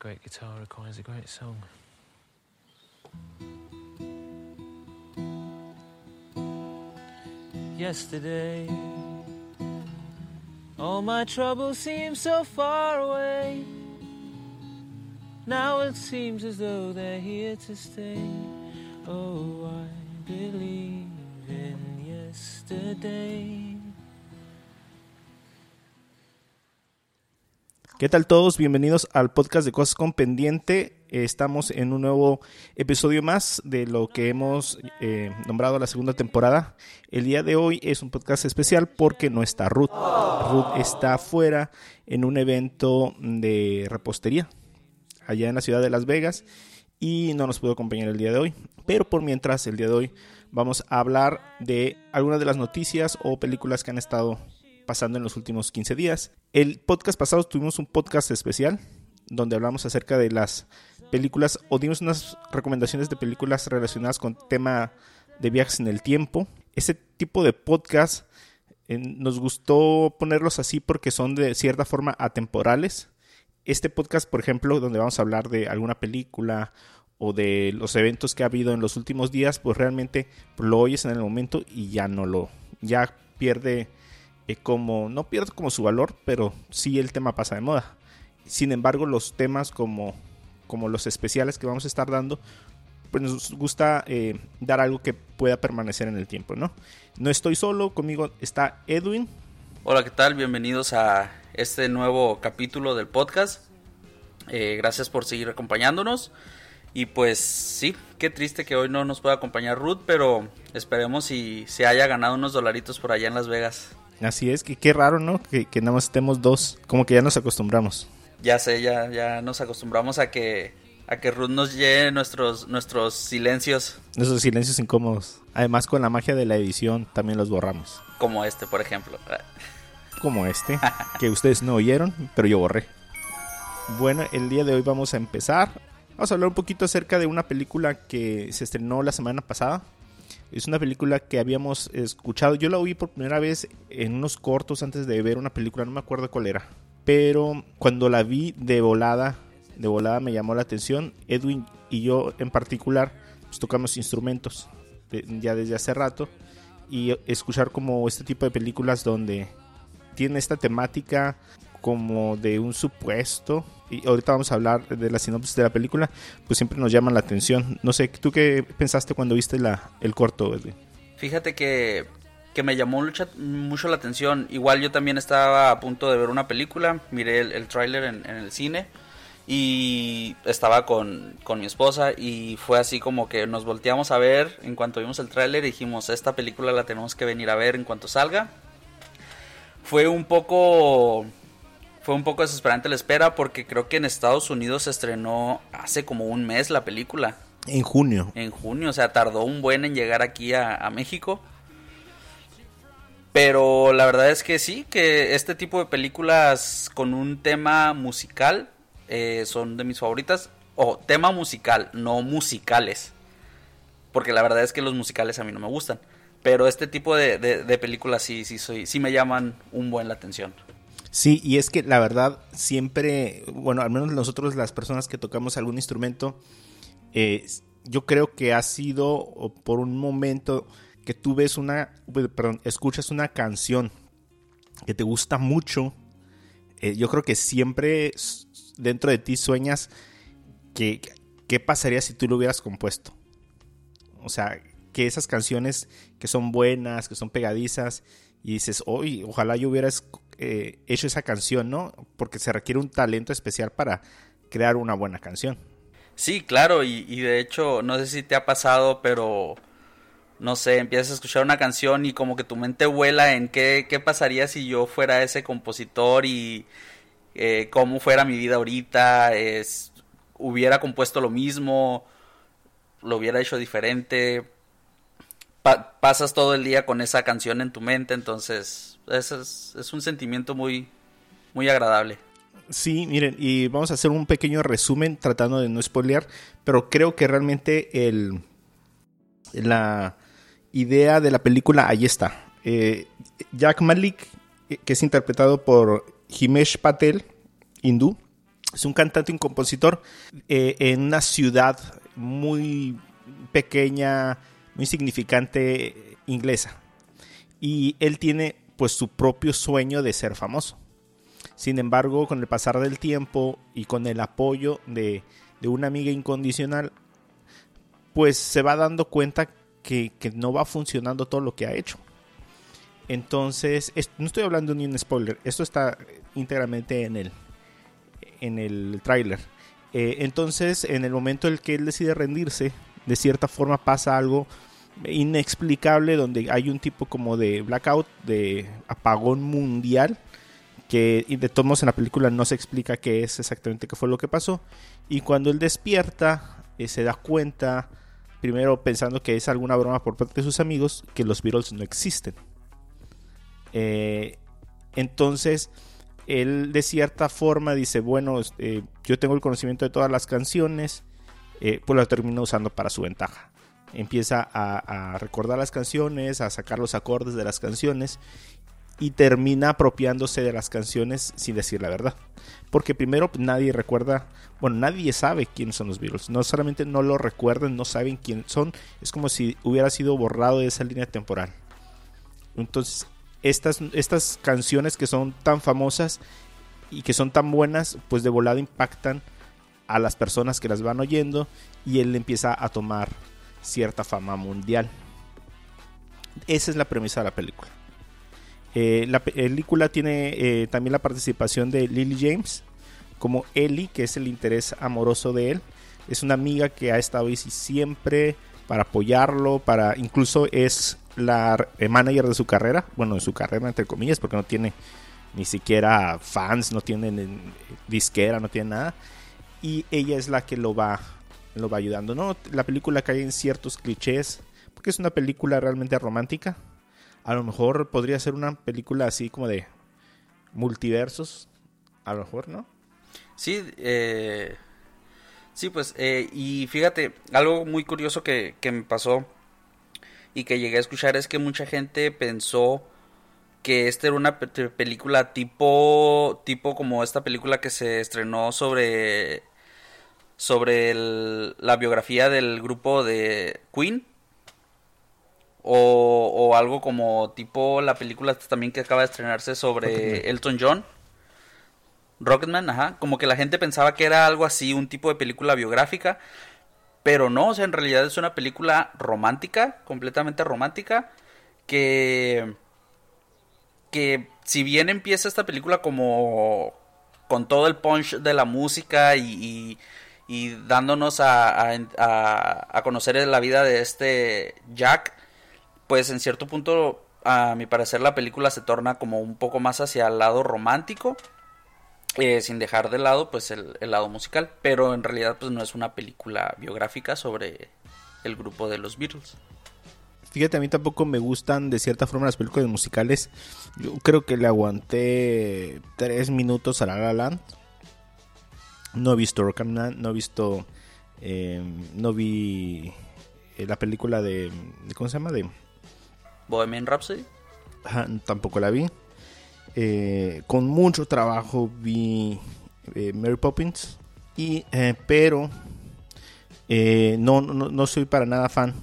great guitar requires a great song. Yesterday, all my troubles seem so far away. Now it seems as though they're here to stay. Oh, I believe in yesterday. ¿Qué tal todos? Bienvenidos al podcast de Cosas con Pendiente. Estamos en un nuevo episodio más de lo que hemos eh, nombrado la segunda temporada. El día de hoy es un podcast especial porque no está Ruth. Ruth está afuera en un evento de repostería allá en la ciudad de Las Vegas y no nos pudo acompañar el día de hoy. Pero por mientras, el día de hoy vamos a hablar de algunas de las noticias o películas que han estado pasando en los últimos 15 días. El podcast pasado tuvimos un podcast especial donde hablamos acerca de las películas o dimos unas recomendaciones de películas relacionadas con tema de viajes en el tiempo. Ese tipo de podcast eh, nos gustó ponerlos así porque son de cierta forma atemporales. Este podcast, por ejemplo, donde vamos a hablar de alguna película o de los eventos que ha habido en los últimos días, pues realmente lo oyes en el momento y ya no lo, ya pierde eh, como, no pierde como su valor, pero sí el tema pasa de moda. Sin embargo, los temas como, como los especiales que vamos a estar dando, pues nos gusta eh, dar algo que pueda permanecer en el tiempo, ¿no? No estoy solo, conmigo está Edwin. Hola, ¿qué tal? Bienvenidos a este nuevo capítulo del podcast. Eh, gracias por seguir acompañándonos. Y pues sí, qué triste que hoy no nos pueda acompañar Ruth, pero esperemos si se haya ganado unos dolaritos por allá en Las Vegas. Así es, que qué raro, ¿no? Que, que nada más estemos dos. Como que ya nos acostumbramos. Ya sé, ya, ya nos acostumbramos a que, a que Ruth nos lleve nuestros, nuestros silencios. Nuestros silencios incómodos. Además, con la magia de la edición también los borramos. Como este, por ejemplo. Como este, que ustedes no oyeron, pero yo borré. Bueno, el día de hoy vamos a empezar. Vamos a hablar un poquito acerca de una película que se estrenó la semana pasada. Es una película que habíamos escuchado. Yo la oí por primera vez en unos cortos antes de ver una película, no me acuerdo cuál era. Pero cuando la vi de volada, de volada me llamó la atención. Edwin y yo en particular pues, tocamos instrumentos ya desde hace rato. Y escuchar como este tipo de películas donde tiene esta temática como de un supuesto y ahorita vamos a hablar de la sinopsis de la película, pues siempre nos llama la atención. No sé, ¿tú qué pensaste cuando viste la, el corto? Edwin? Fíjate que, que me llamó mucho, la atención. Igual yo también estaba a punto de ver una película, miré el, el tráiler en, el cine y estaba con, con, mi esposa y fue así como que nos volteamos a ver en cuanto vimos el tráiler dijimos, esta película la tenemos que venir a ver en cuanto salga. Fue un poco fue un poco desesperante la espera porque creo que en Estados Unidos se estrenó hace como un mes la película. En junio. En junio, o sea, tardó un buen en llegar aquí a, a México. Pero la verdad es que sí, que este tipo de películas con un tema musical eh, son de mis favoritas. O tema musical, no musicales. Porque la verdad es que los musicales a mí no me gustan. Pero este tipo de, de, de películas sí, sí, soy, sí me llaman un buen la atención. Sí, y es que la verdad siempre, bueno, al menos nosotros las personas que tocamos algún instrumento, eh, yo creo que ha sido por un momento que tú ves una, perdón, escuchas una canción que te gusta mucho, eh, yo creo que siempre dentro de ti sueñas que qué pasaría si tú lo hubieras compuesto. O sea, que esas canciones que son buenas, que son pegadizas, y dices, hoy ojalá yo hubiera eh, hecho esa canción, ¿no? Porque se requiere un talento especial para crear una buena canción. Sí, claro, y, de hecho, no sé si te ha pasado, pero no sé, empiezas a escuchar una canción y como que tu mente vuela en qué, qué pasaría si yo fuera ese compositor y eh, cómo fuera mi vida ahorita, es, hubiera compuesto lo mismo, lo hubiera hecho diferente. Pa pasas todo el día con esa canción en tu mente, entonces es, es, un sentimiento muy, muy agradable. Sí, miren, y vamos a hacer un pequeño resumen tratando de no spoilear, pero creo que realmente el, la idea de la película ahí está. Eh, Jack Malik, que es interpretado por Himesh Patel, hindú, Es un cantante y un compositor eh, en una ciudad muy pequeña, muy significante inglesa. Y él tiene pues su propio sueño de ser famoso. Sin embargo, con el pasar del tiempo y con el apoyo de, de una amiga incondicional, pues se va dando cuenta que, que, no va funcionando todo lo que ha hecho. Entonces, no estoy hablando ni un spoiler, esto está íntegramente en el, en el tráiler. Eh, entonces, en el momento en el que él decide rendirse, de cierta forma pasa algo inexplicable donde hay un tipo como de blackout, de apagón mundial, que de todos modos en la película no se explica qué es exactamente qué fue lo que pasó. Y cuando él despierta, eh, se da cuenta, primero pensando que es alguna broma por parte de sus amigos, que los Beatles no existen. Eh, entonces, él de cierta forma dice, bueno, eh, yo tengo el conocimiento de todas las canciones, eh, pues lo termina usando para su ventaja. Empieza a, recordar las canciones, a sacar los acordes de las canciones y termina apropiándose de las canciones sin decir la verdad. Porque primero nadie recuerda, bueno, nadie sabe quiénes son los Beatles. No solamente no lo recuerdan, no saben quién son. Es como si hubiera sido borrado de esa línea temporal. Entonces estas, estas canciones que son tan famosas y que son tan buenas, pues de volada impactan a las personas que las van oyendo y él empieza a tomar cierta fama mundial. Esa es la premisa de la película. Eh, la película tiene eh, también la participación de Lily James como Ellie, que es el interés amoroso de él. Es una amiga que ha estado ahí siempre para apoyarlo, para incluso es la manager de su carrera, bueno, de su carrera entre comillas, porque no tiene ni siquiera fans, no tiene disquera, no tiene nada. Y ella es la que lo va, lo va ayudando. ¿no? La película cae en ciertos clichés, porque es una película realmente romántica. A lo mejor podría ser una película así como de multiversos. A lo mejor, ¿no? Sí, eh, sí, pues, eh, y fíjate, algo muy curioso que, que me pasó y que llegué a escuchar es que mucha gente pensó que esta era una película tipo tipo como esta película que se estrenó sobre sobre la biografía del grupo de Queen o, o, algo como tipo la película también que acaba de estrenarse sobre Elton John. Rocketman, ajá, como que la gente pensaba que era algo así, un tipo de película biográfica, pero no, o sea, en realidad es una película romántica, completamente romántica, que que si bien empieza esta película como con todo el punch de la música y, y, dándonos a, a, a, conocer la vida de este Jack, pues en cierto punto, a mi parecer, la película se torna como un poco más hacia el lado romántico eh, sin dejar de lado pues el, el, lado musical, pero en realidad pues no es una película biográfica sobre el grupo de los Beatles. Fíjate, a mí tampoco me gustan de cierta forma las películas musicales. Yo creo que le aguanté tres minutos a La La Land. No he visto Rocketman, no he visto, eh, no vi eh, la película de, de, ¿cómo se llama? De Bohemian Rhapsody. Ajá, tampoco la vi. Eh, con mucho trabajo vi eh, Mary Poppins, y, eh, pero no, no, no, soy para nada fan.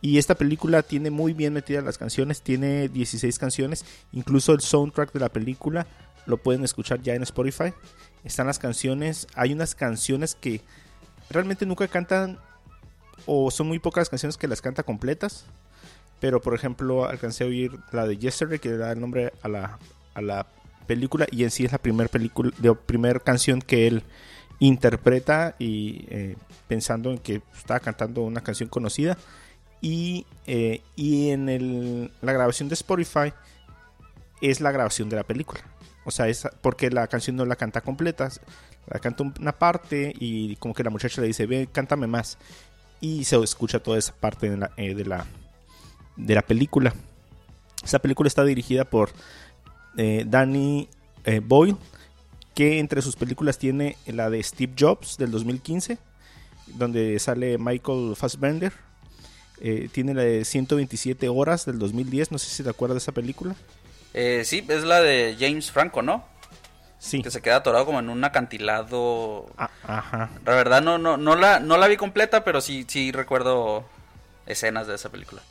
Y esta película tiene muy bien metidas las canciones, tiene 16 canciones, incluso el soundtrack de la película lo pueden escuchar ya en Spotify. Están las canciones, hay unas canciones que realmente nunca cantan o son muy pocas canciones que las canta completas. Pero por ejemplo alcancé a oír la de Yesterday que le da el nombre a la, a la película y en sí es la primera película, de primera canción que él interpreta y eh, pensando en que estaba cantando una canción conocida y, eh, y en el, la grabación de Spotify es la grabación de la película o sea es porque la canción no la canta completa la canta una parte y como que la muchacha le dice ve cántame más y se escucha toda esa parte de la, eh, de la, película esa película está dirigida por eh, Danny eh, Boyle, que entre sus películas tiene la de Steve Jobs del 2015, donde sale Michael Fassbender. Tiene la de 127 horas del 2010, no sé si te acuerdas de esa película. Eh, sí, es la de James Franco, ¿no? Sí. Que se queda atorado como en un acantilado. Ah, ajá. La verdad no, no, no la, no la vi completa, pero sí, sí recuerdo escenas de esa película.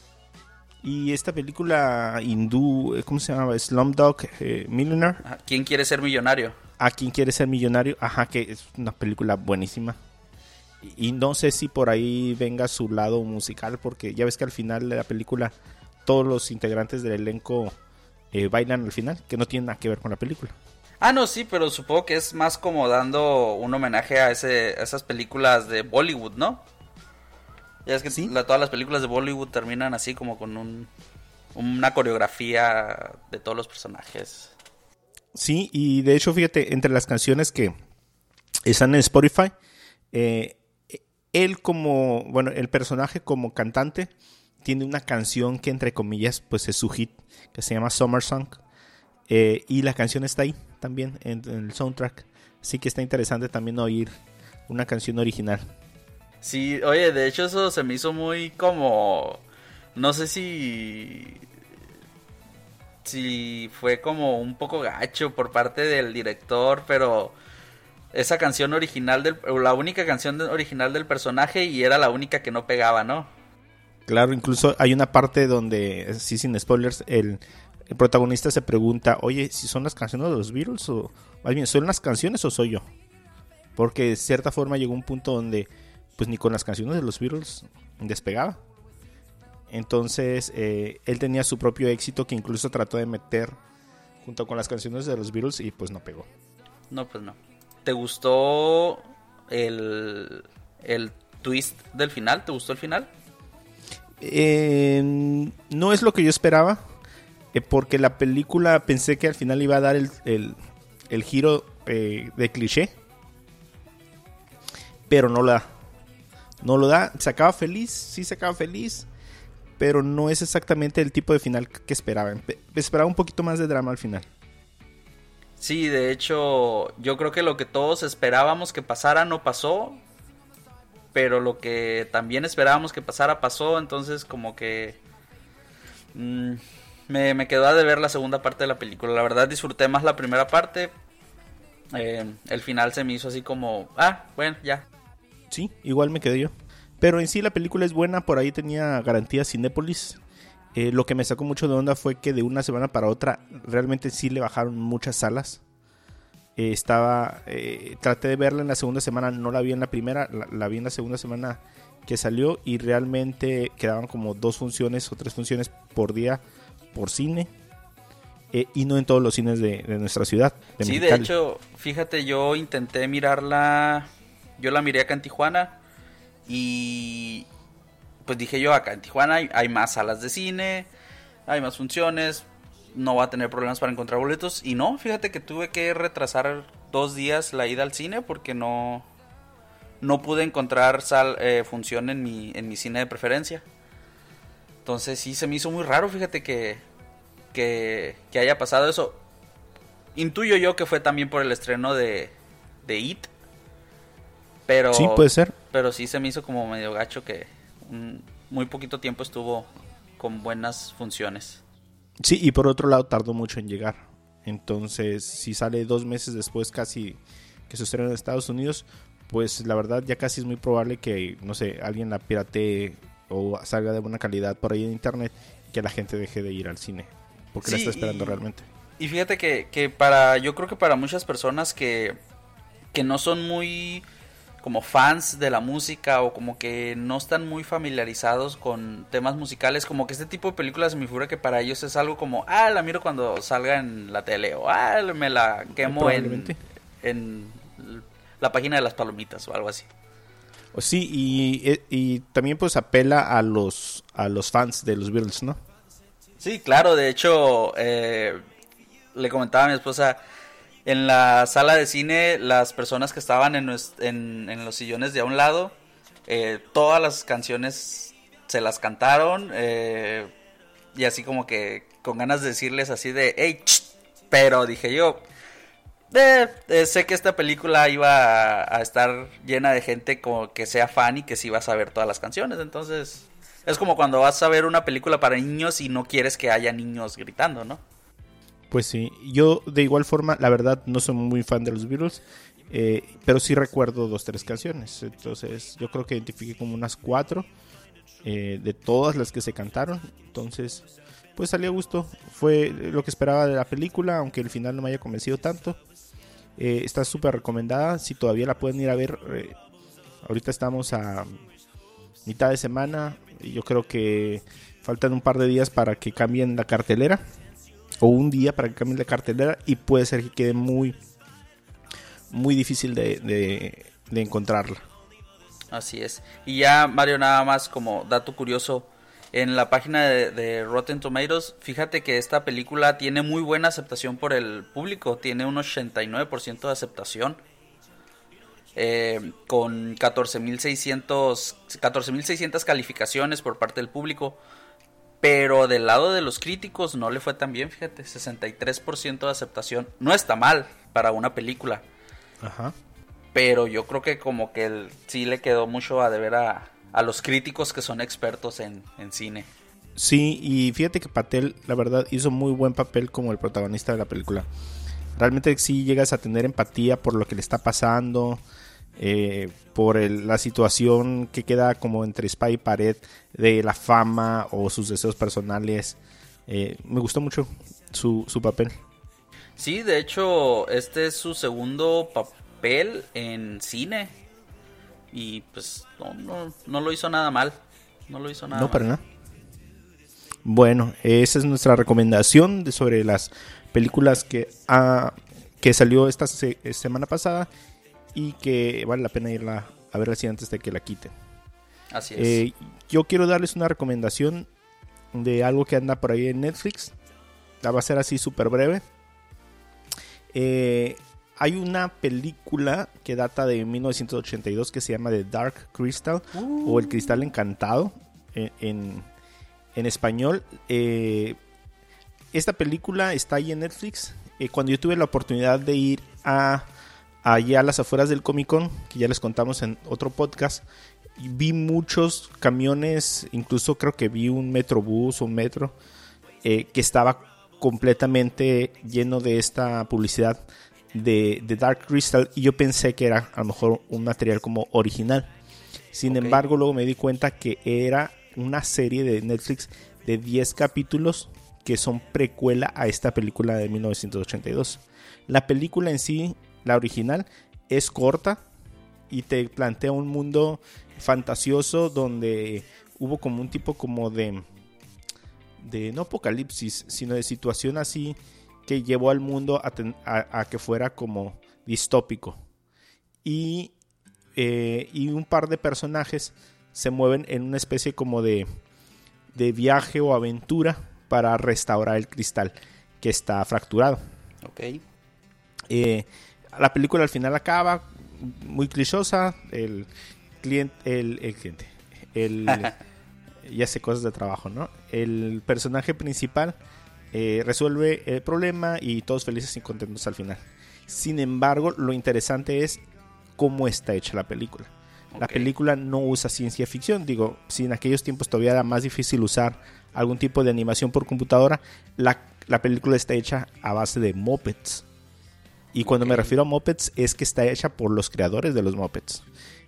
Y esta película hindú, eh, ¿cómo se llama? Slumdog eh, Millionaire. Ajá. ¿Quién quiere ser millonario? A quien quiere ser millonario. Ajá, que es una película buenísima. Y, y no sé si por ahí venga su lado musical, porque ya ves que al final de la película todos los integrantes del elenco eh, bailan al final, que no tiene nada que ver con la película. Ah, no, sí, pero supongo que es más como dando un homenaje a, ese, a esas películas de Bollywood, ¿no? Ya es que Sí. la- todas las películas de Bollywood terminan así como con un, una coreografía de todos los personajes. Sí, y de hecho, fíjate, entre las canciones que están en Spotify, eh, él como, bueno, el personaje como cantante tiene una canción que entre comillas, pues es su hit, que se llama Summer Song. Eh, y la canción está ahí también en, en el soundtrack. Así que está interesante también oír una canción original. Sí, oye, de hecho eso se me hizo muy como... No sé si... Si fue como un poco gacho por parte del director, pero esa canción original del... La única canción original del personaje y era la única que no pegaba, ¿no? Claro, incluso hay una parte donde, sí, sin spoilers, el, protagonista se pregunta, oye, si son las canciones de los Beatles o más bien, ¿son las canciones o soy yo? Porque de cierta forma llegó un punto donde, pues ni con las canciones de los Beatles despegaba. Entonces, eh, él tenía su propio éxito que incluso trató de meter junto con las canciones de los Beatles y pues no pegó. No, pues no. ¿Te gustó el, el twist del final? ¿Te gustó el final? No es lo que yo esperaba, eh, porque la película pensé que al final iba a dar el, el- giro eh, de cliché, pero no lo da. No lo da, se acaba feliz, sí se acaba feliz, pero no es exactamente el tipo de final que esperaba. Esperaba un poquito más de drama al final. Sí, de hecho, yo creo que lo que todos esperábamos que pasara no pasó, pero lo que también esperábamos que pasara pasó, entonces como que mm, me, me quedó a deber la segunda parte de la película. La verdad disfruté más la primera parte. Eh, el final se me hizo así como, ah, bueno, ya. Sí, igual me quedé yo. Pero en sí la película es buena, por ahí tenía garantía Cinépolis. Eh, lo que me sacó mucho de onda fue que de una semana para otra realmente sí le bajaron muchas salas. Eh, estaba, eh, traté de verla en la segunda semana, no la vi en la primera, la, la vi en la segunda semana que salió y realmente quedaban como dos funciones o tres funciones por día por cine. Eh, y no en todos los cines de, de nuestra ciudad. de sí, de hecho, fíjate, yo intenté mirarla, yo la miré acá en Tijuana y pues dije yo, acá en Tijuana hay, hay más salas de cine, hay más funciones, no va a tener problemas para encontrar boletos y no, fíjate que tuve que retrasar dos días la ida al cine porque no, no pude encontrar sal, eh, función en mi, en mi cine de preferencia. Entonces sí, se me hizo muy raro, fíjate que, que, que haya pasado eso. Intuyo yo que fue también por el estreno de, de It. Pero, Sí, puede ser. pero sí se me hizo como medio gacho que muy poquito tiempo estuvo con buenas funciones. Sí, y por otro lado tardó mucho en llegar. Entonces, si sale dos meses después casi que se estrena en Estados Unidos, pues la verdad ya casi es muy probable que, no sé, alguien la piratee o salga de buena calidad por ahí en internet y que la gente deje de ir al cine. Porque la está esperando y- realmente. Y fíjate que, que para, yo creo que para muchas personas que, que no son muy como fans de la música o como que no están muy familiarizados con temas musicales, como que este tipo de películas me figura que para ellos es algo como, ah, la miro cuando salga en la tele o ah, me la quemo en, en la página de las palomitas o algo así. Sí, y, eh, y también pues apela a los, a los fans de los Beatles, ¿no? Sí, claro, de hecho, eh, le comentaba a mi esposa, en la sala de cine, las personas que estaban en, en, en los sillones de a un lado, eh, todas las canciones se las cantaron, eh, y así como que con ganas de decirles así de, hey, pero dije yo, eh, eh, sé que esta película iba a, a estar llena de gente como que sea fan y que sí va a saber todas las canciones, entonces es como cuando vas a ver una película para niños y no quieres que haya niños gritando, ¿no? Pues sí, yo de igual forma, la verdad, no soy muy fan de los Beatles, eh, pero sí recuerdo dos, tres canciones. Entonces, yo creo que identifiqué como unas cuatro eh, de todas las que se cantaron. Entonces, pues salió a gusto. Fue lo que esperaba de la película, aunque el final no me haya convencido tanto. Eh, está súper recomendada. Si todavía la pueden ir a ver, eh, ahorita estamos a mitad de semana. Y yo creo que faltan un par de días para que cambien la cartelera. O un día para que cambien la cartelera. Y puede ser que quede muy, muy difícil de, encontrarla. Así es. Y ya, Mario, nada más como dato curioso en la página de, Rotten Tomatoes, fíjate que esta película tiene muy buena aceptación por el público, tiene un 89% de aceptación. Eh, con 14.600 14.600 calificaciones por parte del público. Pero del lado de los críticos no le fue tan bien, fíjate, 63% de aceptación. No está mal para una película. Ajá. Pero yo creo que como que el, sí le quedó mucho a deber a, a los críticos que son expertos en, en, cine. Sí, y fíjate que Patel, la verdad, hizo muy buen papel como el protagonista de la película. Realmente sí llegas a tener empatía por lo que le está pasando, eh, por el, la situación que queda como entre Spy y pared de la fama o sus deseos personales. Eh, me gustó mucho su, su papel. Sí, de hecho, este es su segundo papel en cine y pues no, no, no, lo hizo nada mal. No lo hizo nada No, mal. para nada. Bueno, esa es nuestra recomendación de sobre las películas que, ah, que salió esta se semana pasada y que vale la pena irla a ver así antes de que la quiten. Así es. Eh, yo quiero darles una recomendación de algo que anda por ahí en Netflix. La va a ser así súper breve. Eh, hay una película que data de 1982 que se llama The Dark Crystal uh. o El Cristal Encantado en, en, en español. Eh, esta película está ahí en Netflix. Eh, cuando yo tuve la oportunidad de ir a allá a las afueras del Comic Con, que ya les contamos en otro podcast, vi muchos camiones, incluso creo que vi un metrobús o un metro eh, que estaba completamente lleno de esta publicidad de, de, Dark Crystal y yo pensé que era a lo mejor un material como original. Sin okay. embargo, luego me di cuenta que era una serie de Netflix de 10 capítulos que son precuela a esta película de 1982. La película en sí, la original, es corta y te plantea un mundo fantasioso donde hubo como un tipo como de de no apocalipsis, sino de situación así que llevó al mundo a, ten, a, a que fuera como distópico. Y, eh, y, un par de personajes se mueven en una especie como de, de, viaje o aventura para restaurar el cristal que está fracturado. Ok. Eh, la película al final acaba muy clichosa. El cliente, el, el cliente, el, ya sé cosas de trabajo, ¿no? El personaje principal eh, resuelve el problema y todos felices y contentos al final. Sin embargo, lo interesante es cómo está hecha la película. Okay. La película no usa ciencia ficción, digo, si en aquellos tiempos todavía era más difícil usar algún tipo de animación por computadora, la, la película está hecha a base de mopeds. Y cuando okay. me refiero a mopeds es que está hecha por los creadores de los mopeds.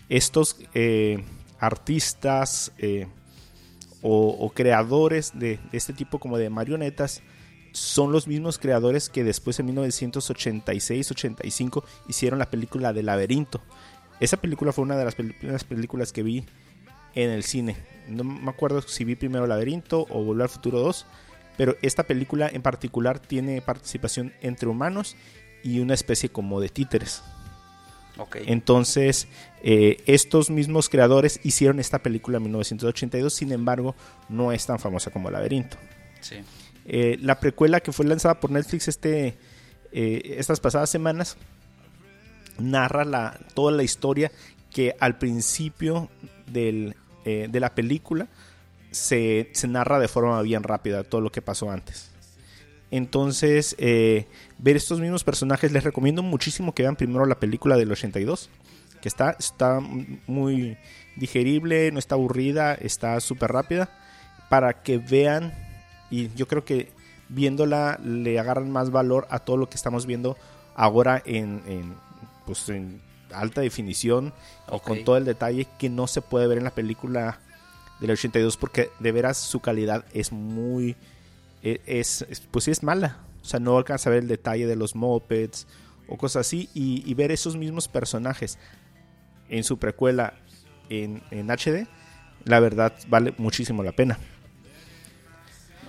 Estos eh, artistas eh, o, o, creadores de, de este tipo como de marionetas son los mismos creadores que después en 1986-85 hicieron la película de Laberinto. Esa película fue una de las primeras películas que vi en el cine. No me acuerdo si vi primero Laberinto o Volver al Futuro 2, pero esta película en particular tiene participación entre humanos y una especie como de títeres. Okay. Entonces, eh, estos mismos creadores hicieron esta película en 1982, sin embargo, no es tan famosa como Laberinto. Sí. Eh, la precuela que fue lanzada por Netflix este, eh, estas pasadas semanas narra la, toda la historia que al principio del, eh, de la película se, se, narra de forma bien rápida todo lo que pasó antes. Entonces, eh, ver estos mismos personajes, les recomiendo muchísimo que vean primero la película del 82, que está, está muy digerible, no está aburrida, está súper rápida, para que vean y yo creo que viéndola le agarran más valor a todo lo que estamos viendo ahora en, en, pues en alta definición o con todo el detalle que no se puede ver en la película del 82 porque de veras su calidad es muy es, es- pues sí es mala o sea no alcanza a ver el detalle de los mopeds o cosas así y, y ver esos mismos personajes en su precuela en, en HD la verdad vale muchísimo la pena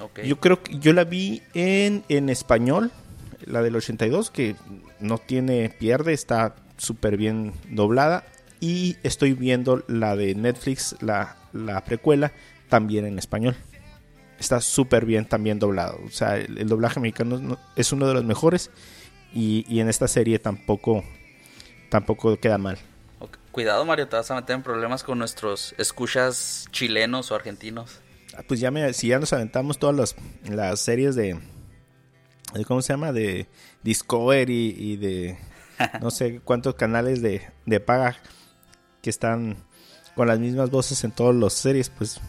Ok. yo creo que yo la vi en, en español, la del 82, que no tiene pierde, está súper bien doblada. Y estoy viendo la de Netflix, la, la precuela, también en español. Está súper bien también doblado. O sea, el, el doblaje mexicano no- es uno de los mejores. Y, y en esta serie tampoco, tampoco queda mal. Cuidado, Mario, te vas a meter en problemas con nuestros escuchas chilenos o argentinos. Ah, Pues ya me, si ya nos aventamos todas las, las series de, de- ¿cómo se llama? De Discovery y de no sé cuántos canales de, de paga que están con las mismas voces en todas las series, pues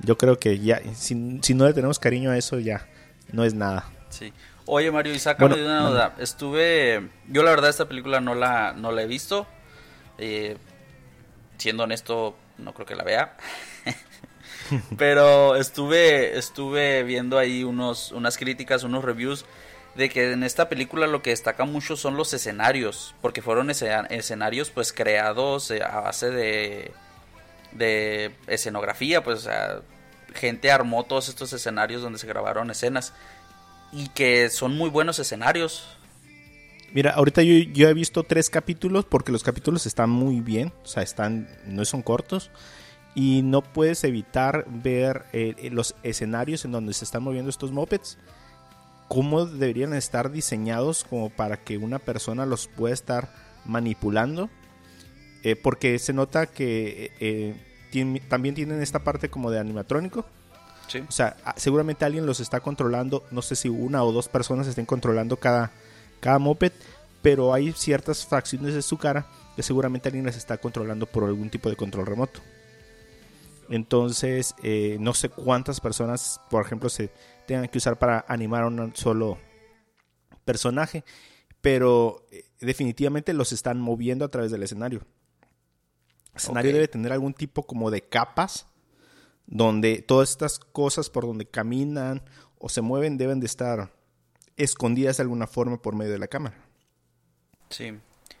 yo creo que ya, si, si no le tenemos cariño a eso, ya no es nada. Sí. Oye, Mario, y sácame Bueno, de una duda. Estuve. Yo, la verdad, esta película no la, no la he visto. Eh, siendo honesto, no creo que la vea. Pero estuve, estuve viendo ahí unos, unas críticas, unos reviews de que en esta película lo que destaca mucho son los escenarios, porque fueron escena- escenarios pues creados eh, a base de, de escenografía, pues o sea, gente armó todos estos escenarios donde se grabaron escenas y que son muy buenos escenarios. Mira, ahorita yo, yo he visto tres capítulos porque los capítulos están muy bien, o sea, están, no son cortos y no puedes evitar ver eh, eh, los escenarios en donde se están moviendo estos mopeds, cómo deberían estar diseñados como para que una persona los pueda estar manipulando, Eh, porque se nota que eh, tien- también tienen esta parte como de animatrónico, Sí. o sea, seguramente alguien los está controlando. No sé si una o dos personas estén controlando cada, cada moped. Pero hay ciertas fracciones de su cara que seguramente alguien las está controlando por algún tipo de control remoto. Entonces, eh, no sé cuántas personas, por ejemplo, se tengan que usar para animar a un solo personaje. Pero eh, definitivamente los están moviendo a través del escenario. El escenario debe tener algún tipo como de capas donde todas estas cosas por donde caminan o se mueven deben de estar escondidas de alguna forma por medio de la cámara. Sí.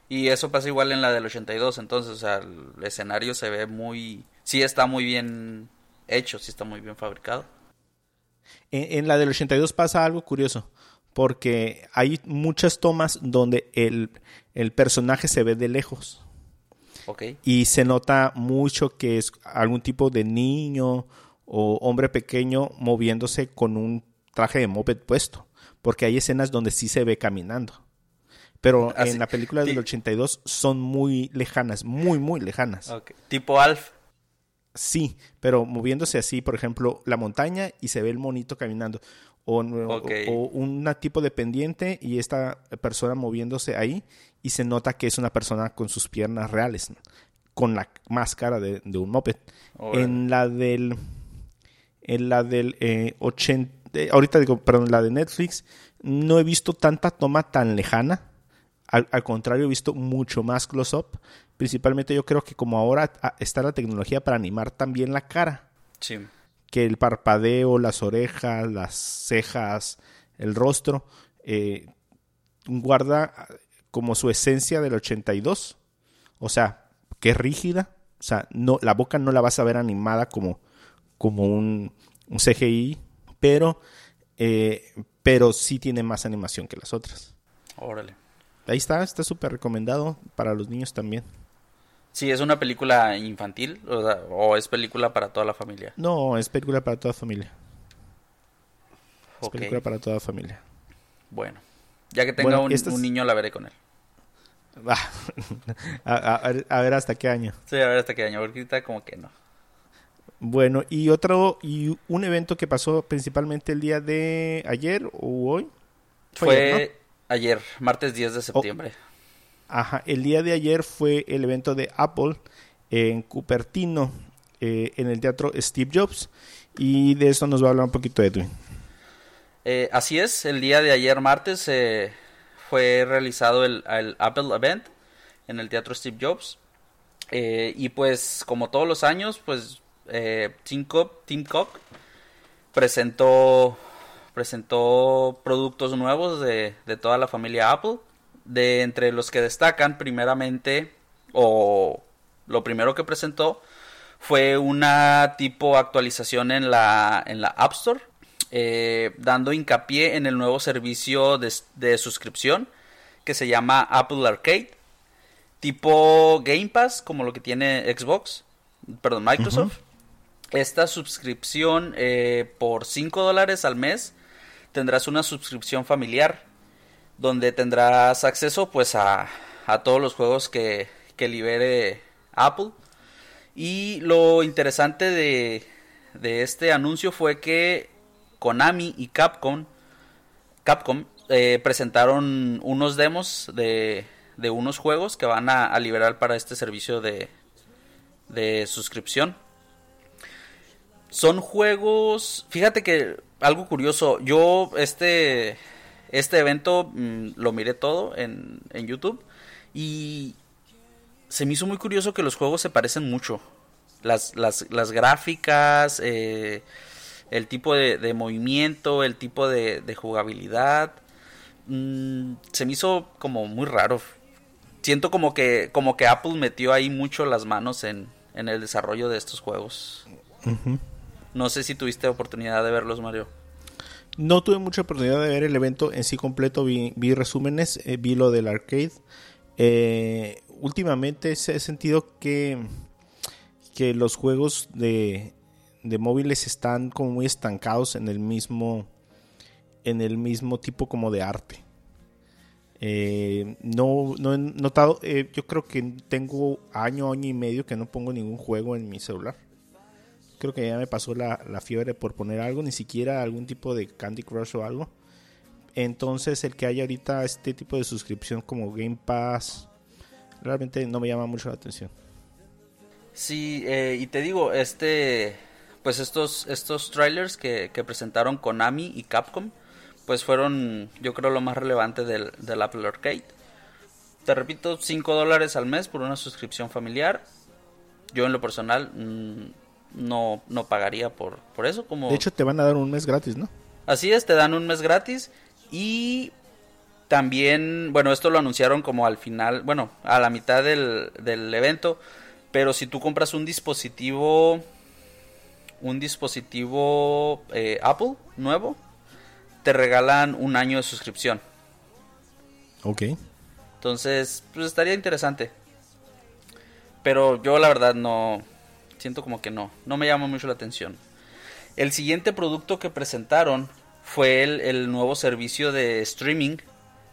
Y eso pasa igual en la del 82, entonces, o sea, el escenario se ve muy... Sí está muy bien hecho, sí está muy bien fabricado. En, en la del 82 pasa algo curioso, porque hay muchas tomas donde el, el personaje se ve de lejos Ok. y se nota mucho que es algún tipo de niño o hombre pequeño moviéndose con un traje de moped puesto, porque hay escenas donde sí se ve caminando. Pero Así- en la película del sí. 82 son muy lejanas, muy, muy lejanas. Ok. Tipo Alf. Sí, pero moviéndose así, por ejemplo, la montaña y se ve el monito caminando. O, o- Ok. o un tipo de pendiente y esta persona moviéndose ahí y se nota que es una persona con sus piernas reales, ¿no? con la máscara de, de un moped. En la del. En la del eh, 80. eh, ahorita digo, perdón, la de Netflix. No he visto tanta toma tan lejana. Al, al contrario, he visto mucho más close-up. Principalmente yo creo que como ahora ah, está la tecnología para animar también la cara. Sí. Que el parpadeo, las orejas, las cejas, el rostro. eh, guarda ah, como su esencia del 82. O sea, que es rígida. O sea, no, la boca no la vas a ver animada como, como un, un CGI. Pero, eh, pero sí tiene más animación que las otras. Órale. Ahí está, está súper recomendado para los niños también. Sí, es una película infantil o, sea, o es película para toda la familia. No, es película para toda familia. Es película para toda familia. Bueno. Ya que tenga Bueno, un, esta es- un niño la veré con él. Ah, a, a- a ver, hasta qué año. Sí, a ver hasta qué año. Porque ahorita como que no. Bueno, y otro, y un evento que pasó principalmente el día de ayer o hoy. Fue ayer, ayer, martes 10 de septiembre. Ajá, el día de ayer fue el evento de Apple en Cupertino, eh, en el teatro Steve Jobs. Y de eso nos va a hablar un poquito Edwin. Eh, así es, el día de ayer martes eh, fue realizado el, el, Apple Event en el Teatro Steve Jobs. Eh, y pues como todos los años, pues Tim Cook, Tim Cook presentó, presentó productos nuevos de, de toda la familia Apple. De entre los que destacan primeramente, o lo primero que presentó, fue una tipo actualización en la, en la App Store, eh, dando hincapié en el nuevo servicio de, suscripción que se llama Apple Arcade, tipo Game Pass, como lo que tiene Xbox, perdón, Microsoft. Esta suscripción eh, por 5 dólares al mes tendrás una suscripción familiar donde tendrás acceso pues a, a todos los juegos que, que libere Apple y lo interesante de, este anuncio fue que Konami y Capcom, Capcom eh, presentaron unos demos de, de, unos juegos que van a, liberar para este servicio de, de suscripción. Son juegos, fíjate que algo curioso, yo este, este evento mm, lo miré todo en, en YouTube y se me hizo muy curioso que los juegos se parecen mucho. Las, las, las gráficas, eh, el tipo de, movimiento, el tipo de, jugabilidad. Mm, se me hizo como muy raro. Siento como que, como que Apple metió ahí mucho las manos en, en el desarrollo de estos juegos. No sé si tuviste oportunidad de verlos, Mario. No tuve mucha oportunidad de ver el evento en sí completo, vi, resúmenes, eh, vi lo del arcade. Eh, últimamente he sentido que, que los juegos de, de móviles están como muy estancados en el mismo en el mismo tipo como de arte. Eh, no, no he notado, yo creo que tengo año, año y medio que no pongo ningún juego en mi celular. Creo que ya me pasó la, fiebre por poner algo, ni siquiera algún tipo de Candy Crush o algo. Entonces el que haya ahorita este tipo de suscripción como Game Pass realmente no me llama mucho la atención. Sí, eh, y te digo, este, pues estos, estos trailers que, presentaron Konami y Capcom, pues fueron, yo creo, lo más relevante del, Apple Arcade. Te repito, 5 dólares al mes por una suscripción familiar. Yo en lo personal mm, no, no pagaría por, por eso. Como... De hecho, te van a dar un mes gratis, ¿no? Así es, te dan un mes gratis. Y también, bueno, esto lo anunciaron como al final, bueno, a la mitad del, del evento. Pero si tú compras un dispositivo, un dispositivo eh, Apple nuevo, te regalan un año de suscripción. Ok. Entonces, pues estaría interesante. Pero yo la verdad no, siento como que no, no me llama mucho la atención. El siguiente producto que presentaron fue el, el nuevo servicio de streaming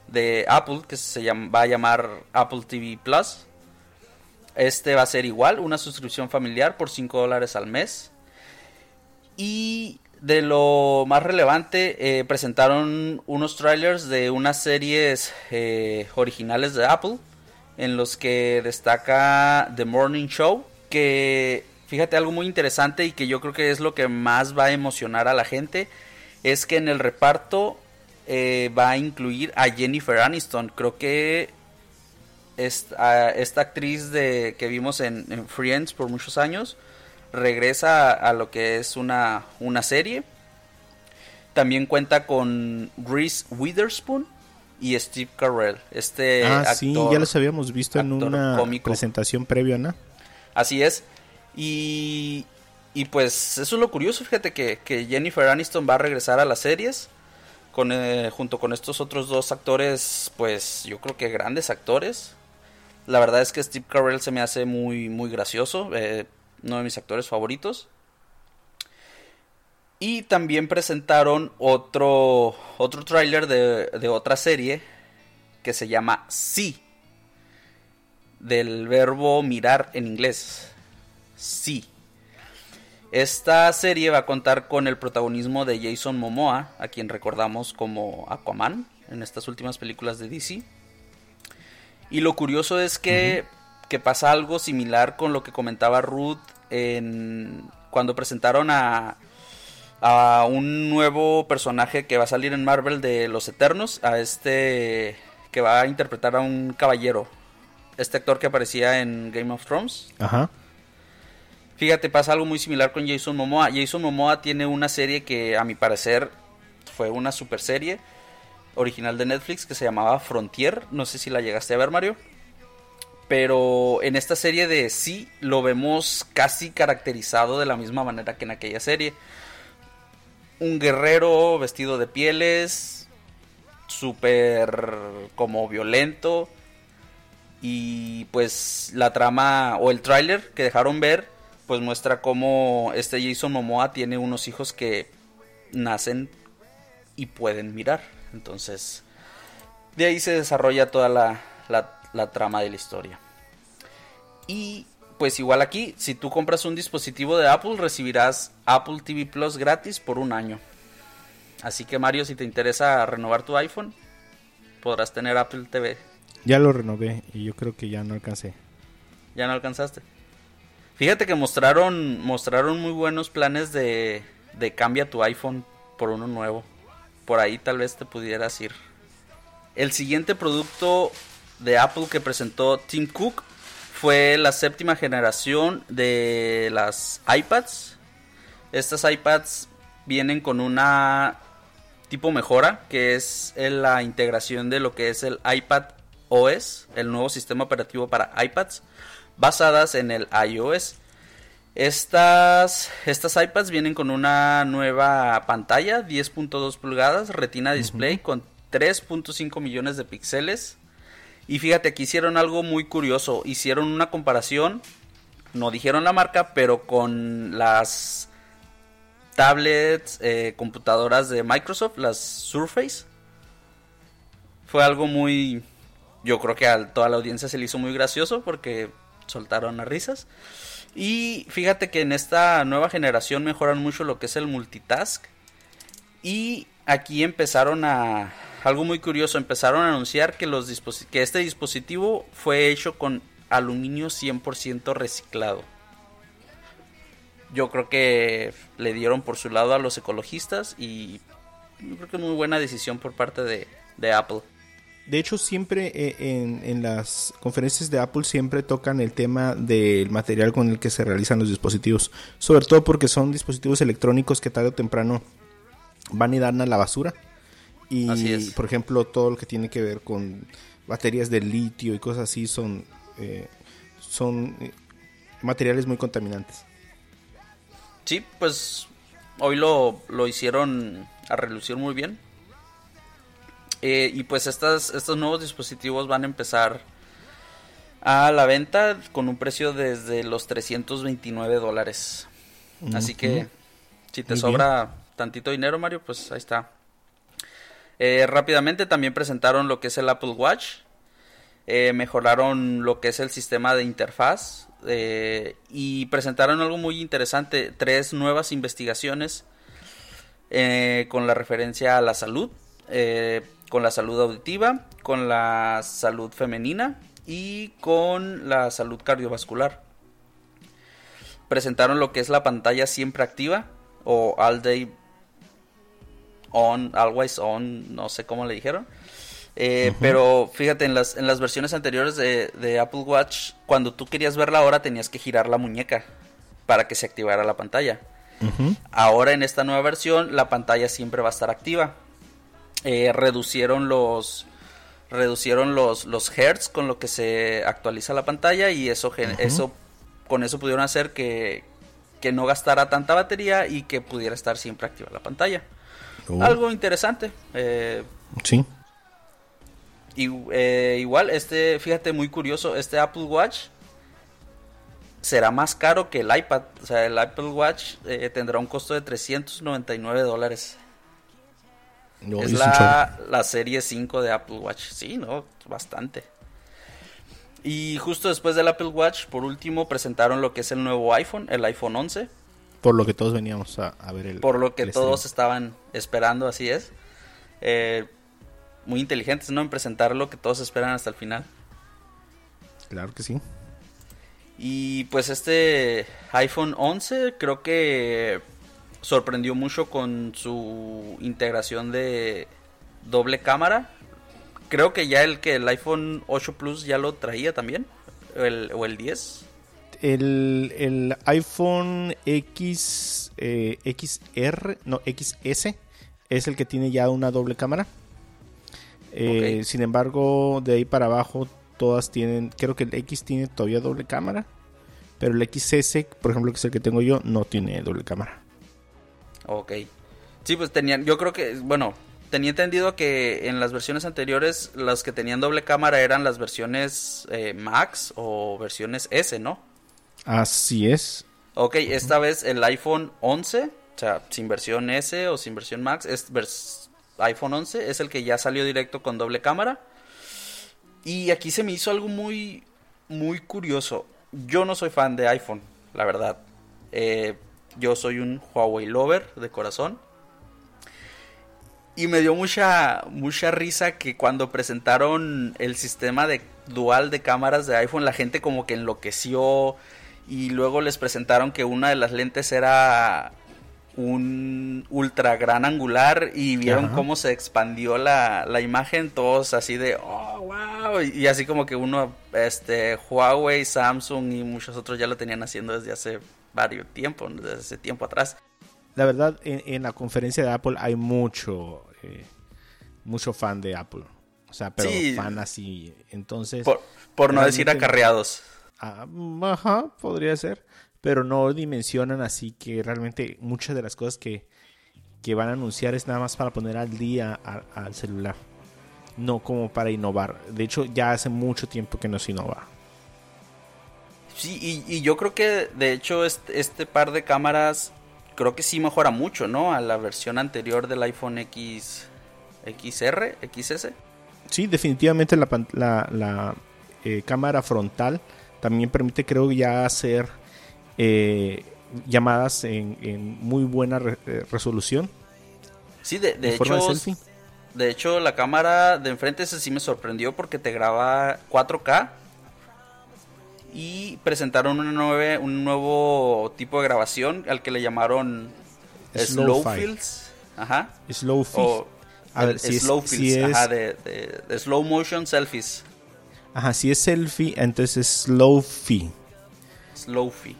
de Apple que se va a llamar Apple TV Plus. Este va a ser igual, una suscripción familiar por 5 dólares al mes. Y de lo más relevante, eh, presentaron unos trailers de unas series eh, originales de Apple, en los que destaca The Morning Show, que fíjate algo muy interesante y que yo creo que es lo que más va a emocionar a la gente, es que en el reparto eh, va a incluir a Jennifer Aniston. Creo que esta, esta actriz de, que vimos en, Friends por muchos años regresa a, lo que es una, una serie. También cuenta con Reese Witherspoon y Steve Carell. Este ah, sí, ya los habíamos visto en una presentación previa, ¿no? Así es. Y, y pues eso es lo curioso, fíjate que, que Jennifer Aniston va a regresar a las series eh, junto con estos otros dos actores, pues yo creo que grandes actores. La verdad es que Steve Carell se me hace muy, muy gracioso, eh, uno de mis actores favoritos. Y también presentaron otro, otro tráiler de, de otra serie que se llama Sí, del verbo mirar en inglés. Sí. Esta serie va a contar con el protagonismo de Jason Momoa, a quien recordamos como Aquaman en estas últimas películas de DC. Y lo curioso es que, pasa algo similar con lo que comentaba Ruth en, cuando presentaron a, a un nuevo personaje que va a salir en Marvel de los Eternos, a este que va a interpretar a un caballero, este actor que aparecía en Game of Thrones. Ajá. Fíjate, pasa algo muy similar con Jason Momoa. Jason Momoa tiene una serie que a mi parecer fue una super serie original de Netflix que se llamaba Frontier. No sé si la llegaste a ver, Mario. Pero en esta serie de sí lo vemos casi caracterizado de la misma manera que en aquella serie. Un guerrero vestido de pieles, súper como violento. Y pues la trama o el tráiler que dejaron ver, pues muestra cómo este Jason Momoa tiene unos hijos que nacen y pueden mirar. Entonces, de ahí se desarrolla toda la, la, trama de la historia. Y pues igual aquí, si tú compras un dispositivo de Apple, recibirás Apple TV Plus gratis por un año. Así que Mario, si te interesa renovar tu iPhone, podrás tener Apple TV. Ya lo renové y yo creo que ya no alcancé. ¿Ya no alcanzaste? Fíjate que mostraron, mostraron muy buenos planes de, de cambia tu iPhone por uno nuevo por ahí tal vez te pudieras ir. El siguiente producto de Apple que presentó Tim Cook fue la séptima generación de las iPads. Estas iPads vienen con una tipo mejora que es la integración de lo que es el iPad OS, el nuevo sistema operativo para iPads, basadas en el iOS. Estas, estas iPads vienen con una nueva pantalla, 10.2 pulgadas, retina display con 3.5 millones de píxeles. Y fíjate que hicieron algo muy curioso, hicieron una comparación, no dijeron la marca, pero con las tablets, eh, computadoras de Microsoft, las Surface. Fue algo muy, yo creo que a toda la audiencia se le hizo muy gracioso porque soltaron a risas. Y fíjate que en esta nueva generación mejoran mucho lo que es el multitask. Y aquí empezaron a... Algo muy curioso, empezaron a anunciar que, los que este dispositivo fue hecho con aluminio 100% reciclado. Yo creo que le dieron por su lado a los ecologistas y creo que muy buena decisión por parte de Apple. De hecho, siempre eh, en, las conferencias de Apple siempre tocan el tema del material con el que se realizan los dispositivos. Sobre todo porque son dispositivos electrónicos que tarde o temprano van y dan a la basura. Y, por ejemplo, todo lo que tiene que ver con baterías de litio y cosas así son, eh, son eh, materiales muy contaminantes. Sí, pues hoy lo, lo hicieron a relucir muy bien. Eh, y pues estas, estos nuevos dispositivos van a empezar a la venta con un precio desde los 329 dólares. Así que si te sobra tantito dinero, Mario, pues ahí está. Eh, rápidamente también presentaron lo que es el Apple Watch. Eh, mejoraron lo que es el sistema de interfaz. y presentaron algo muy interesante. Tres nuevas investigaciones con la referencia a la salud con la salud auditiva, con la salud femenina y con la salud cardiovascular. Presentaron lo que es la pantalla siempre activa o all day on, always on, no sé cómo le dijeron. Eh, pero fíjate, en las, en las versiones anteriores de, Apple Watch, cuando tú querías ver la hora tenías que girar la muñeca para que se activara la pantalla. Ahora en esta nueva versión la pantalla siempre va a estar activa. Eh, reducieron los reducieron los, los hertz con lo que se actualiza la pantalla y eso, eso con eso pudieron hacer que, no gastara tanta batería y que pudiera estar siempre activa la pantalla. Oh. Algo interesante. Eh, sí. Y, eh, igual, este, fíjate, muy curioso, este Apple Watch será más caro que el iPad. O sea, el Apple Watch tendrá un costo de 399 dólares es la, serie 5 de Apple Watch. Sí, ¿no? Bastante. Y justo después del Apple Watch, por último, presentaron lo que es el nuevo iPhone, el iPhone 11. Por lo que todos veníamos a, ver el... Por lo que todos estaban esperando, así es. Eh, muy inteligentes, ¿no? En presentar lo que todos esperan hasta el final. Claro que sí. Y pues este iPhone 11 creo que sorprendió mucho con su integración de doble cámara. Creo que ya el que el iPhone 8 Plus ya lo traía también. El, o el 10. El, el iPhone X, eh, XR, no, XS, es el que tiene ya una doble cámara. Eh. Sin embargo, de ahí para abajo, todas tienen, creo que el X tiene todavía doble cámara. Pero el XS, por ejemplo, que es el que tengo yo, no tiene doble cámara. Ok. Sí, pues tenían, yo creo que, bueno, tenía entendido que en las versiones anteriores las que tenían doble cámara eran las versiones eh, Max o versiones S, ¿no? Así es. Ok, esta vez el iPhone 11, o sea, sin versión S o sin versión Max, es vers- iPhone 11, es el que ya salió directo con doble cámara. Y aquí se me hizo algo muy, muy curioso. Yo no soy fan de iPhone, la verdad. Eh, yo soy un Huawei lover de corazón. Y me dio mucha, mucha risa que cuando presentaron el sistema de dual de cámaras de iPhone, la gente como que enloqueció. Y luego les presentaron que una de las lentes era un ultra gran angular y vieron Ajá. cómo se expandió la, la imagen, todos así de, oh, wow, y, y así como que uno, este, Huawei, Samsung y muchos otros ya lo tenían haciendo desde hace varios tiempo, desde hace tiempo atrás. La verdad, en, en la conferencia de Apple hay mucho, eh, mucho fan de Apple. O sea, pero Sí. fan así. Entonces, Por, por no decir acarreados. ah, ajá, podría ser. Pero no dimensionan así que realmente muchas de las cosas que, que van a anunciar es nada más para poner al día a- al celular. No como para innovar. De hecho, ya hace mucho tiempo que no se innova. Sí, y, y yo creo que de hecho este, este par de cámaras creo que sí mejora mucho, ¿no? A la versión anterior del iPhone X, XR, XS. Sí, definitivamente la, la, la, eh, cámara frontal también permite, creo, ya hacer eh, llamadas en, en muy buena re- eh, resolución. Sí, de, de hecho, de hecho la cámara de enfrente ese sí me sorprendió porque te graba 4K y presentaron una nueve- un nuevo tipo de grabación al que le llamaron Slow Slow fi. Fields. Ajá. Slow fi. O A ver, si es- slow si fields, es- ajá, de, de- de slow motion selfies. Ajá, si es selfie, entonces es slow fi. Slow fi.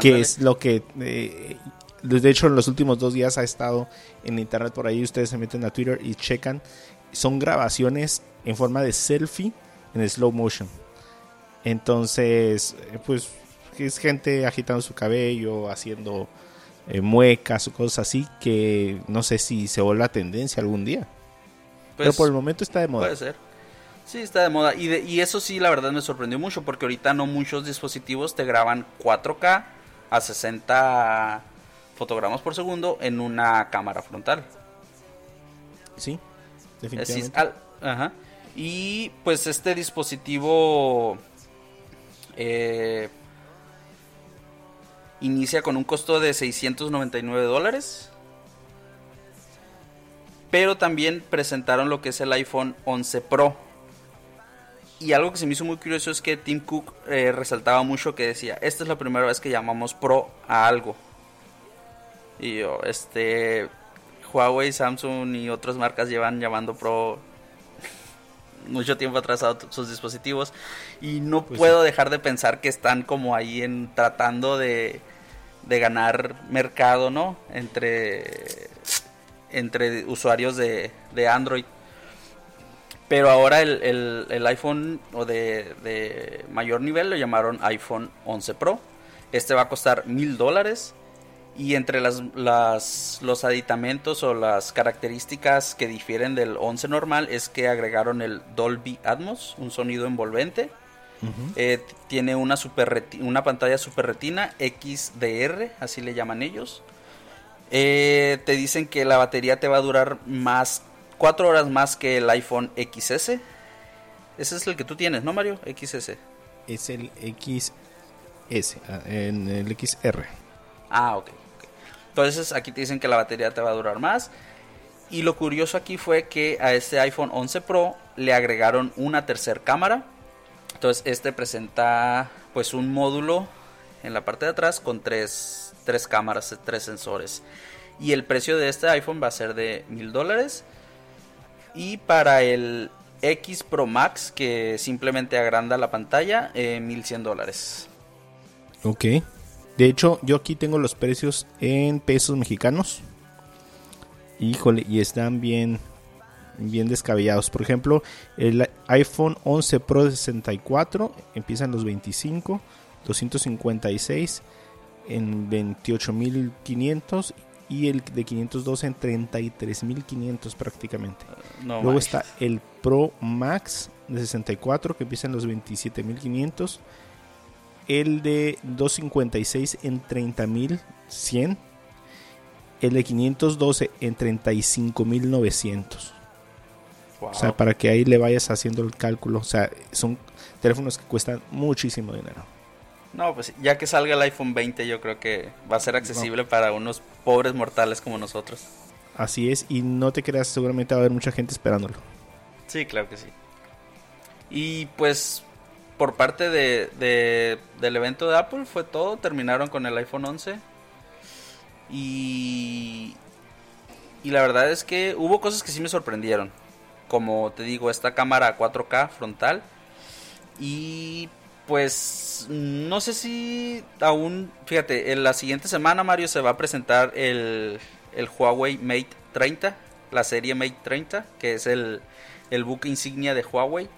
Que es lo que, eh, de hecho, en los últimos dos días ha estado en internet por ahí. Ustedes se meten a Twitter y checan. Son grabaciones en forma de selfie en slow motion. Entonces, eh, pues, es gente agitando su cabello, haciendo eh, muecas o cosas así que no sé si se vuelva tendencia algún día. Pero Pues, por el momento está de moda. Puede ser. Sí, está de moda. Y, de- y eso sí, la verdad me sorprendió mucho porque ahorita no muchos dispositivos te graban 4K a 60 fotogramas por segundo en una cámara frontal. Sí, definitivamente. es, al- ajá. Y pues este dispositivo eh, inicia con un costo de 699 dólares. Pero también presentaron lo que es el iPhone 11 Pro. Y algo que se me hizo muy curioso es que Tim Cook eh, resaltaba mucho que decía, esta es la primera vez que llamamos Pro a algo. Y yo, este, Huawei, Samsung y otras marcas llevan llamando Pro mucho tiempo atrasado sus dispositivos y no Pues puedo dejar de pensar que están como ahí en tratando de, de ganar mercado, ¿no? Entre entre usuarios de, de Android. Pero ahora el, el- el iPhone o de, de mayor nivel lo llamaron iPhone 11 Pro. Este va a costar mil dólares. Y entre las, las- los aditamentos o las características que difieren del 11 normal es que agregaron el Dolby Atmos, un sonido envolvente. Eh, tiene una, super una pantalla super retina XDR, así le llaman ellos. Eh, te dicen que la batería te va a durar más, 4 horas más que el iPhone XS. Ese es el que tú tienes, ¿no, Mario? XS. Es el XS, ah, en el XR. Ah, ok. Entonces aquí te dicen que la batería te va a durar más. Y lo curioso aquí fue que a este iPhone 11 Pro le agregaron una tercer cámara. Entonces este presenta pues un módulo en la parte de atrás con tres, tres cámaras, tres sensores. Y el precio de este iPhone va a ser de mil dólares. Y para el X Pro Max, que simplemente agranda la pantalla, eh, 1100 dólares. Ok. De hecho, yo aquí tengo los precios en pesos mexicanos. Híjole, y están bien, bien descabellados. Por ejemplo, el iPhone 11 Pro de 64 empieza en los 25, 256 en 28.500 y el de 512 en 33.500 prácticamente. No Luego está el Pro Max de 64 que empieza en los 27.500. El de 256 en 30.100. El de 512 en 35.900. Wow. O sea, para que ahí le vayas haciendo el cálculo. O sea, son teléfonos que cuestan muchísimo dinero. No, pues ya que salga el iPhone 20, yo creo que va a ser accesible para unos pobres mortales como nosotros. Así es, y no te creas, seguramente va a haber mucha gente esperándolo. Sí, claro que sí. Y pues por parte de, de- del evento de Apple fue todo. Terminaron con el iPhone 11. Y, y la verdad es que hubo cosas que sí me sorprendieron. Como te digo, esta cámara 4K frontal. Y pues no sé si aún, fíjate, en la siguiente semana Mario se va a presentar el, el Huawei Mate 30, la serie Mate 30, que es el, el buque insignia de Huawei.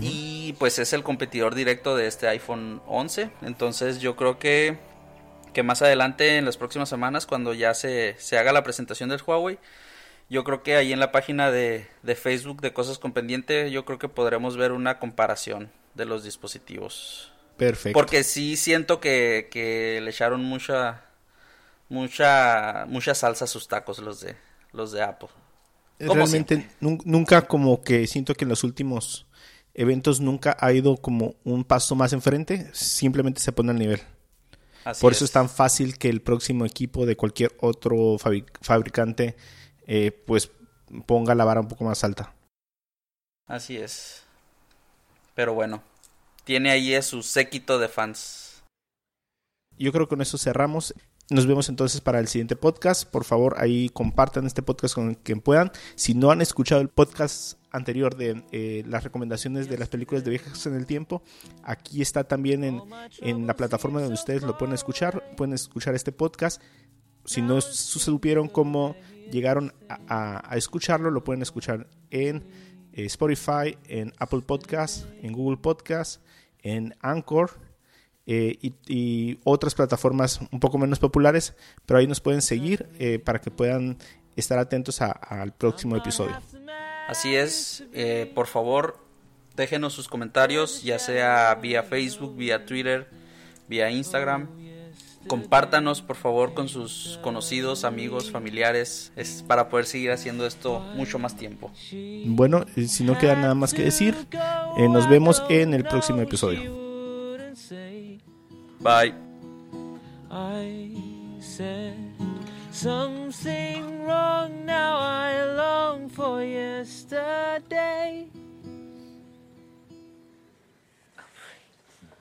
Y pues es el competidor directo de este iPhone 11. Entonces yo creo que, que más adelante en las próximas semanas, cuando ya se, se haga la presentación del Huawei, yo creo que ahí en la página de, de Facebook de Cosas con Pendiente, yo creo que podremos ver una comparación de los dispositivos. Perfecto. Porque sí siento que, que le echaron mucha, mucha, mucha salsa a sus tacos los de, los de Apple. Realmente nun- nunca como que siento que en los últimos eventos nunca ha ido como un paso más enfrente, simplemente se pone al nivel. Así Por eso es tan fácil que el próximo equipo de cualquier otro fabricante eh, pues ponga la vara un poco más alta. Así es. Pero bueno, tiene ahí a su séquito de fans. Yo creo que con eso cerramos. Nos vemos entonces para el siguiente podcast. Por favor, ahí compartan este podcast con quien puedan. Si no han escuchado el podcast anterior de eh, las recomendaciones de las películas de viajes en el tiempo, aquí está también en, en la plataforma donde ustedes lo pueden escuchar. Pueden escuchar este podcast. Si no su- supieron cómo llegaron a, escucharlo, lo pueden escuchar en eh, Spotify, en Apple Podcast, en Google Podcast, en Anchor eh, y, otras plataformas un poco menos populares, pero ahí nos pueden seguir para que puedan estar atentos al próximo episodio. Así es, eh, por favor, déjenos sus comentarios, ya sea vía Facebook, vía Twitter, vía Instagram. Compártanos, por favor, con sus conocidos, amigos, familiares, es para poder seguir haciendo esto mucho más tiempo. Bueno, si no queda nada más que decir, eh, nos vemos en el próximo episodio. Bye. Something wrong now, I long for yesterday.